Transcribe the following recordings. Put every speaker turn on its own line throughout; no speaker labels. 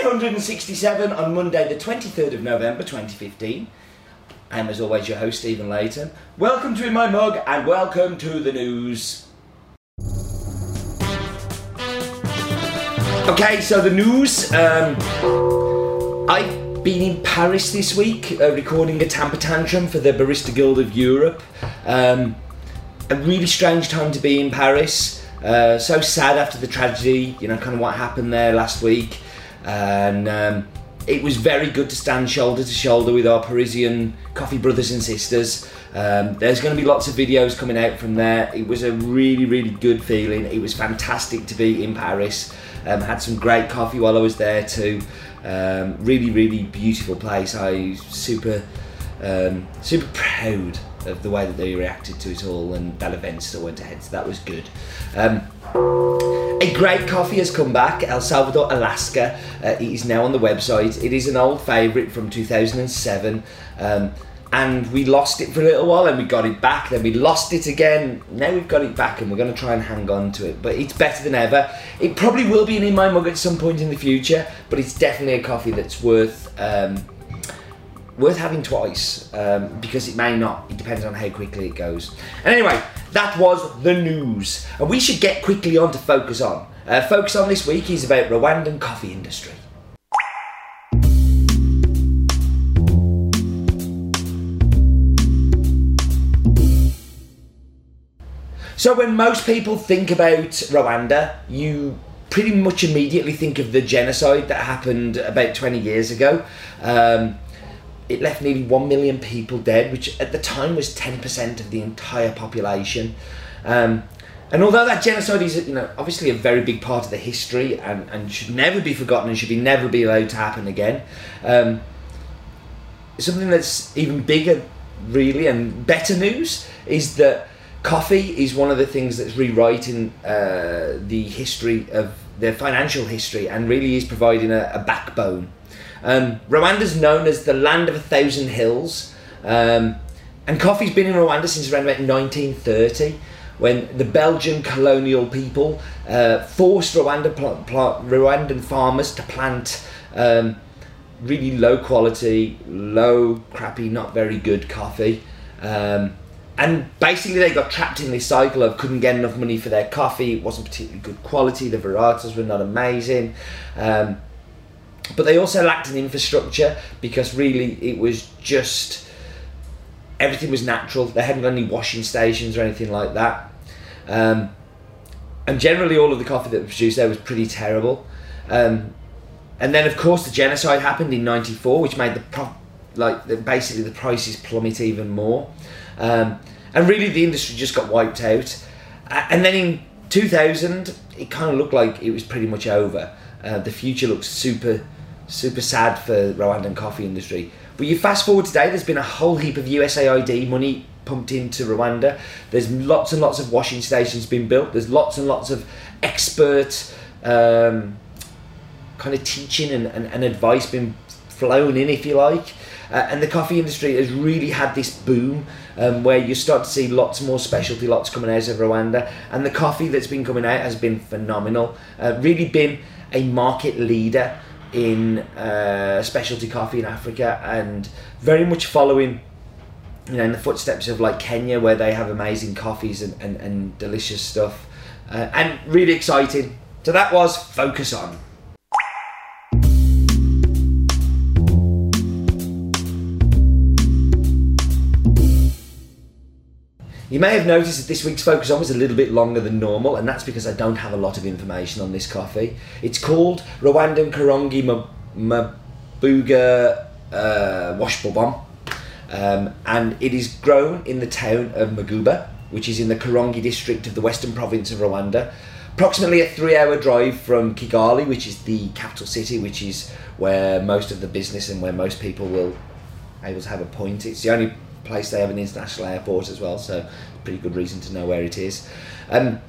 267 on Monday, the 23rd of November 2015. I'm, as always, your host, Stephen Leighton. Welcome to In My Mug and welcome to the news. Okay, so the news. Um, I've been in Paris this week uh, recording a tamper tantrum for the Barista Guild of Europe. Um, a really strange time to be in Paris. Uh, so sad after the tragedy, you know, kind of what happened there last week. And um, it was very good to stand shoulder to shoulder with our Parisian coffee brothers and sisters. Um, there's going to be lots of videos coming out from there. It was a really, really good feeling. It was fantastic to be in Paris. Um, had some great coffee while I was there too. Um, really, really beautiful place. I super, um, super proud of the way that they reacted to it all, and that event still went ahead. So that was good. Um, a great coffee has come back, El Salvador, Alaska. Uh, it is now on the website. It is an old favourite from 2007. Um, and we lost it for a little while and we got it back, then we lost it again. Now we've got it back and we're going to try and hang on to it. But it's better than ever. It probably will be In My Mug at some point in the future, but it's definitely a coffee that's worth. Um, worth having twice um, because it may not. It depends on how quickly it goes. And anyway, that was the news, and we should get quickly on to focus on. Uh, focus on this week is about Rwandan coffee industry. So when most people think about Rwanda, you pretty much immediately think of the genocide that happened about 20 years ago. Um, it left nearly 1 million people dead, which at the time was 10% of the entire population. Um, and although that genocide is, you know, obviously a very big part of the history and, and should never be forgotten and should be never be allowed to happen again, um, something that's even bigger, really, and better news is that coffee is one of the things that's rewriting uh, the history of their financial history and really is providing a, a backbone. Um, Rwanda's known as the land of a thousand hills, um, and coffee's been in Rwanda since around about 1930 when the Belgian colonial people uh, forced Rwanda pl- pl- Rwandan farmers to plant um, really low quality, low, crappy, not very good coffee. Um, and basically, they got trapped in this cycle of couldn't get enough money for their coffee. It wasn't particularly good quality. The varieties were not amazing. Um, but they also lacked an infrastructure because really it was just everything was natural. They hadn't got any washing stations or anything like that. Um, and generally, all of the coffee that was produced there was pretty terrible. Um, and then, of course, the genocide happened in '94, which made the pro- like the, basically the prices plummet even more. Um, and really, the industry just got wiped out. And then in 2000, it kind of looked like it was pretty much over. Uh, the future looks super, super sad for Rwandan coffee industry. But you fast forward today, there's been a whole heap of USAID money pumped into Rwanda. There's lots and lots of washing stations being built. There's lots and lots of expert um, kind of teaching and, and, and advice being flown in, if you like. Uh, and the coffee industry has really had this boom um, where you start to see lots more specialty lots coming out of Rwanda. And the coffee that's been coming out has been phenomenal. Uh, really been a market leader in uh, specialty coffee in Africa and very much following you know in the footsteps of like Kenya where they have amazing coffees and, and, and delicious stuff. Uh, and really exciting so that was focus on You may have noticed that this week's Focus On was a little bit longer than normal, and that's because I don't have a lot of information on this coffee. It's called Rwandan Karongi Mabuga uh, Washbobom, um, and it is grown in the town of Maguba, which is in the Karongi district of the western province of Rwanda. Approximately a three hour drive from Kigali, which is the capital city, which is where most of the business and where most people will able to have a point. It's the only place they have an international airport as well, so pretty good reason to know where it is. Um,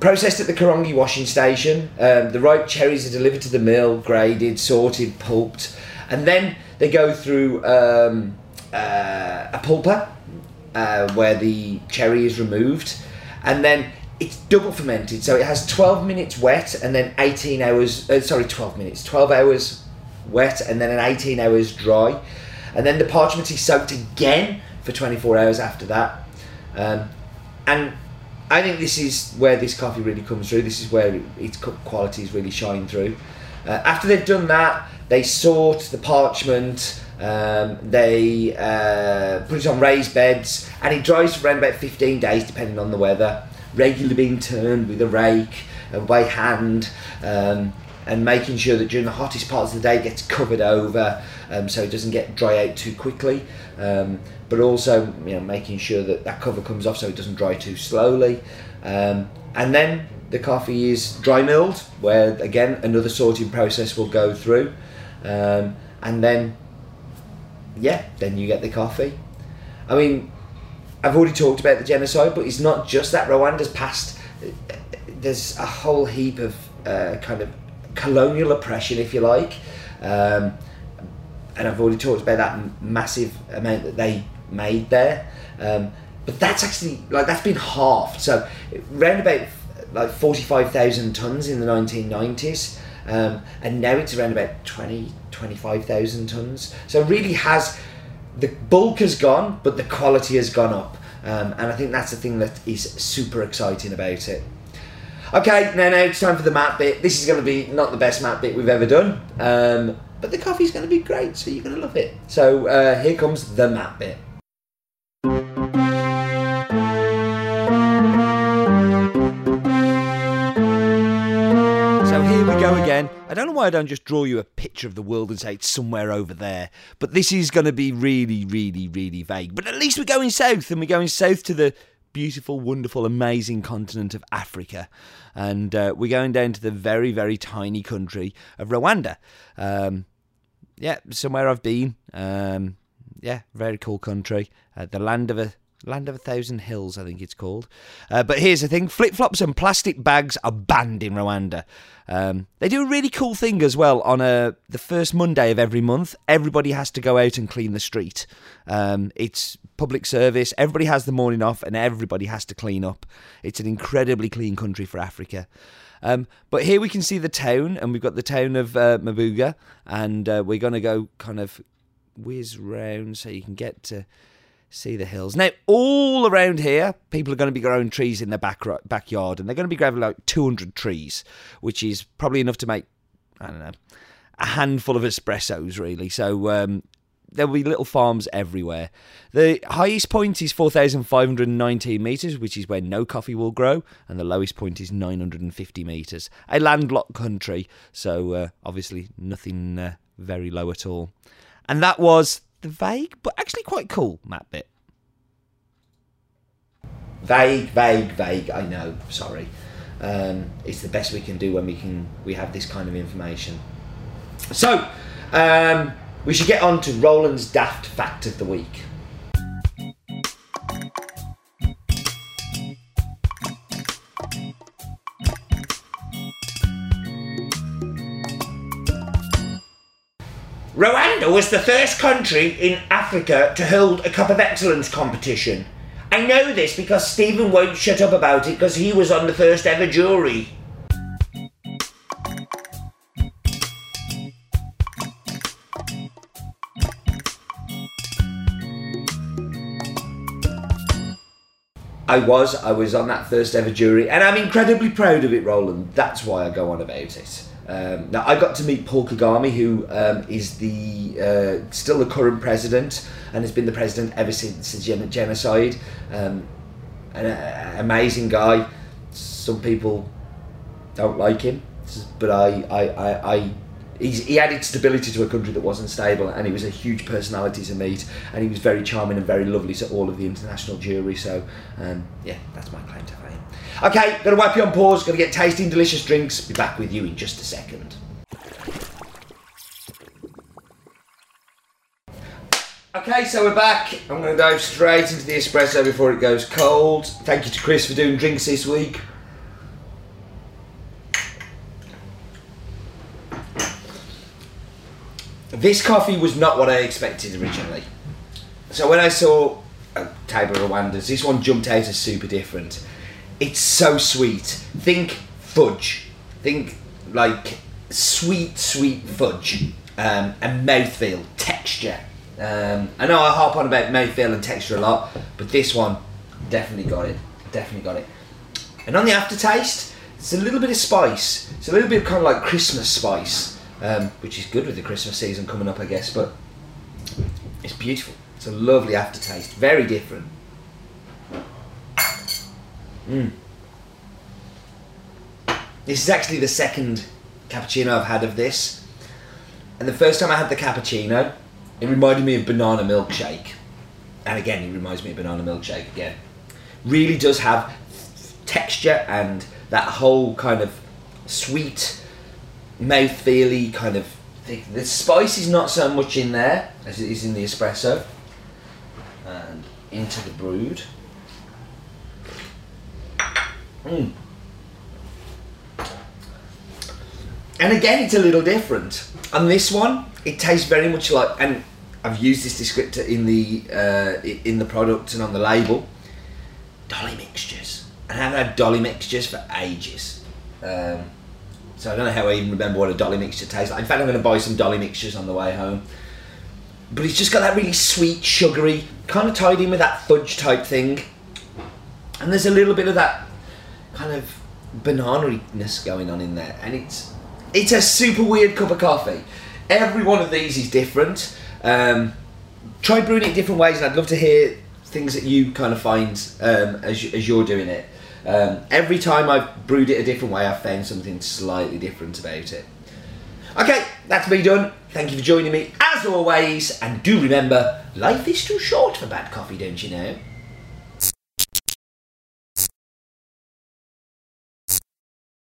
processed at the Karongi washing station, um, the ripe cherries are delivered to the mill, graded, sorted, pulped, and then they go through um, uh, a pulper uh, where the cherry is removed, and then it's double fermented, so it has 12 minutes wet and then 18 hours. Uh, sorry, 12 minutes, 12 hours wet and then an 18 hours dry. And then the parchment is soaked again for 24 hours after that. Um, and I think this is where this coffee really comes through. This is where its qualities really shine through. Uh, after they've done that, they sort the parchment, um, they uh, put it on raised beds, and it dries for around about 15 days, depending on the weather. Regularly being turned with a rake and by hand, um, and making sure that during the hottest parts of the day it gets covered over um, so it doesn't get dry out too quickly. Um, but also, you know, making sure that that cover comes off so it doesn't dry too slowly. Um, and then the coffee is dry milled, where again another sorting process will go through, um, and then yeah, then you get the coffee. I mean, I've already talked about the genocide, but it's not just that. Rwanda's past. There's a whole heap of uh, kind of colonial oppression, if you like, um, and I've already talked about that massive amount that they made there. Um, but that's actually like that's been halved. So around about like forty five thousand tons in the nineteen nineties, um, and now it's around about 20, 25,000 tons. So really has the bulk has gone, but the quality has gone up. Um, and I think that's the thing that is super exciting about it. Okay, now now it's time for the map bit. This is going to be not the best map bit we've ever done, um, but the coffee's going to be great, so you're going to love it. So uh, here comes the map bit. So here we go again. I don't know why I don't just draw you a picture of the world and say it's somewhere over there, but this is going to be really, really, really vague. But at least we're going south, and we're going south to the beautiful, wonderful, amazing continent of Africa. And uh, we're going down to the very, very tiny country of Rwanda. Um, yeah, somewhere I've been. Um, yeah, very cool country. Uh, the land of a Land of a Thousand Hills, I think it's called. Uh, but here's the thing flip flops and plastic bags are banned in Rwanda. Um, they do a really cool thing as well. On a, the first Monday of every month, everybody has to go out and clean the street. Um, it's public service, everybody has the morning off, and everybody has to clean up. It's an incredibly clean country for Africa. Um, but here we can see the town, and we've got the town of uh, Mabuga, and uh, we're going to go kind of whiz round so you can get to see the hills. Now, all around here, people are going to be growing trees in their back backyard, and they're going to be growing like 200 trees, which is probably enough to make, I don't know, a handful of espressos, really. So um, there'll be little farms everywhere. The highest point is 4,519 metres, which is where no coffee will grow, and the lowest point is 950 metres. A landlocked country, so uh, obviously nothing uh, very low at all. And that was the vague, but actually quite cool map bit. Vague, vague, vague. I know. Sorry. Um, it's the best we can do when we can we have this kind of information. So um, we should get on to Roland's daft fact of the week. Rwanda was the first country in Africa to hold a Cup of Excellence competition. I know this because Stephen won't shut up about it because he was on the first ever jury. I was, I was on that first ever jury, and I'm incredibly proud of it, Roland. That's why I go on about it. Um, now I got to meet Paul Kagame, who um, is the uh, still the current president and has been the president ever since the gen- genocide. Um, an uh, amazing guy. Some people don't like him, but I, I, I, I he added stability to a country that wasn't stable, and he was a huge personality to meet, and he was very charming and very lovely to all of the international jury. So, um, yeah, that's my claim to fame. Okay, gonna wipe you on pause, gonna get tasty delicious drinks. Be back with you in just a second. Okay, so we're back. I'm to dive straight into the espresso before it goes cold. Thank you to Chris for doing drinks this week. This coffee was not what I expected originally. So when I saw a table of Rwandas, this one jumped out as super different it's so sweet. Think fudge. Think like sweet, sweet fudge. um, and mouthfeel, texture. Um, I know I harp on about mouthfeel and texture a lot, but this one definitely got it. Definitely got it. And on the aftertaste, it's a little bit of spice. It's a little bit of kind of like Christmas spice, um, which is good with the Christmas season coming up, I guess. But it's beautiful. It's a lovely aftertaste. Very different. Mm. This is actually the second cappuccino I've had of this. And the first time I had the cappuccino, it reminded me of banana milkshake. And again, it reminds me of banana milkshake again. Really does have texture and that whole kind of sweet, mouth-feely kind of. The spice is not so much in there as it is in the espresso. And into the brood. Mm. And again, it's a little different. On this one, it tastes very much like, and I've used this descriptor in the uh, in the product and on the label. Dolly mixtures, and I haven't had Dolly mixtures for ages. Um, so I don't know how I even remember what a Dolly mixture tastes like. In fact, I'm going to buy some Dolly mixtures on the way home. But it's just got that really sweet, sugary, kind of tied in with that fudge type thing. And there's a little bit of that kind of banana-ness going on in there, and it's it's a super weird cup of coffee. Every one of these is different. Um, try brewing it different ways, and I'd love to hear things that you kind of find um, as, as you're doing it. Um, every time I've brewed it a different way, I've found something slightly different about it. Okay, that's me done. Thank you for joining me as always, and do remember, life is too short for bad coffee, don't you know?